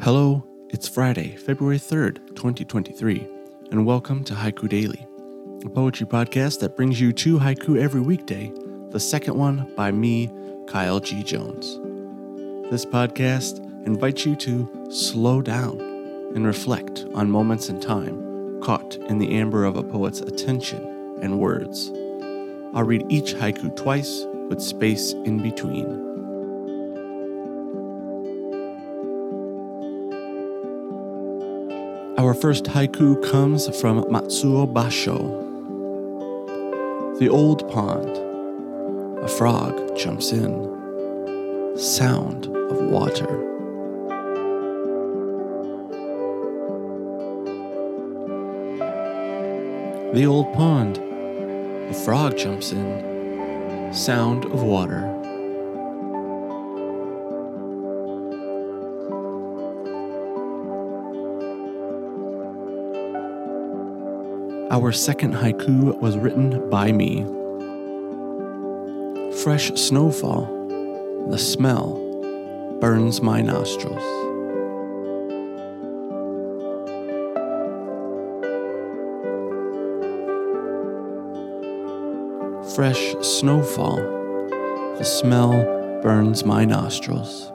Hello, it's Friday, February 3rd, 2023, and welcome to Haiku Daily, a poetry podcast that brings you two haiku every weekday, the second one by me, Kyle G. Jones. This podcast invites you to slow down and reflect on moments in time caught in the amber of a poet's attention and words. I'll read each haiku twice with space in between. Our first haiku comes from Matsuo Basho. The old pond. A frog jumps in. Sound of water. The old pond. A frog jumps in. Sound of water. Our second haiku was written by me. Fresh snowfall, the smell burns my nostrils. Fresh snowfall, the smell burns my nostrils.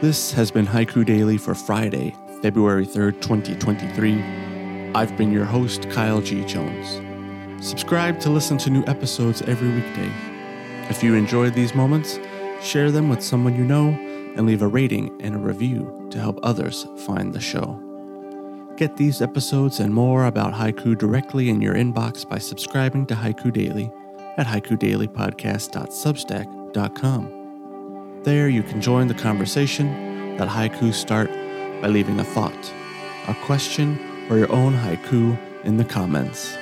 This has been Haiku Daily for Friday, February 3rd, 2023. I've been your host, Kyle G. Jones. Subscribe to listen to new episodes every weekday. If you enjoyed these moments, share them with someone you know and leave a rating and a review to help others find the show. Get these episodes and more about haiku directly in your inbox by subscribing to Haiku Daily at haikudailypodcast.substack.com. There, you can join the conversation that haikus start by leaving a thought, a question, or your own haiku in the comments.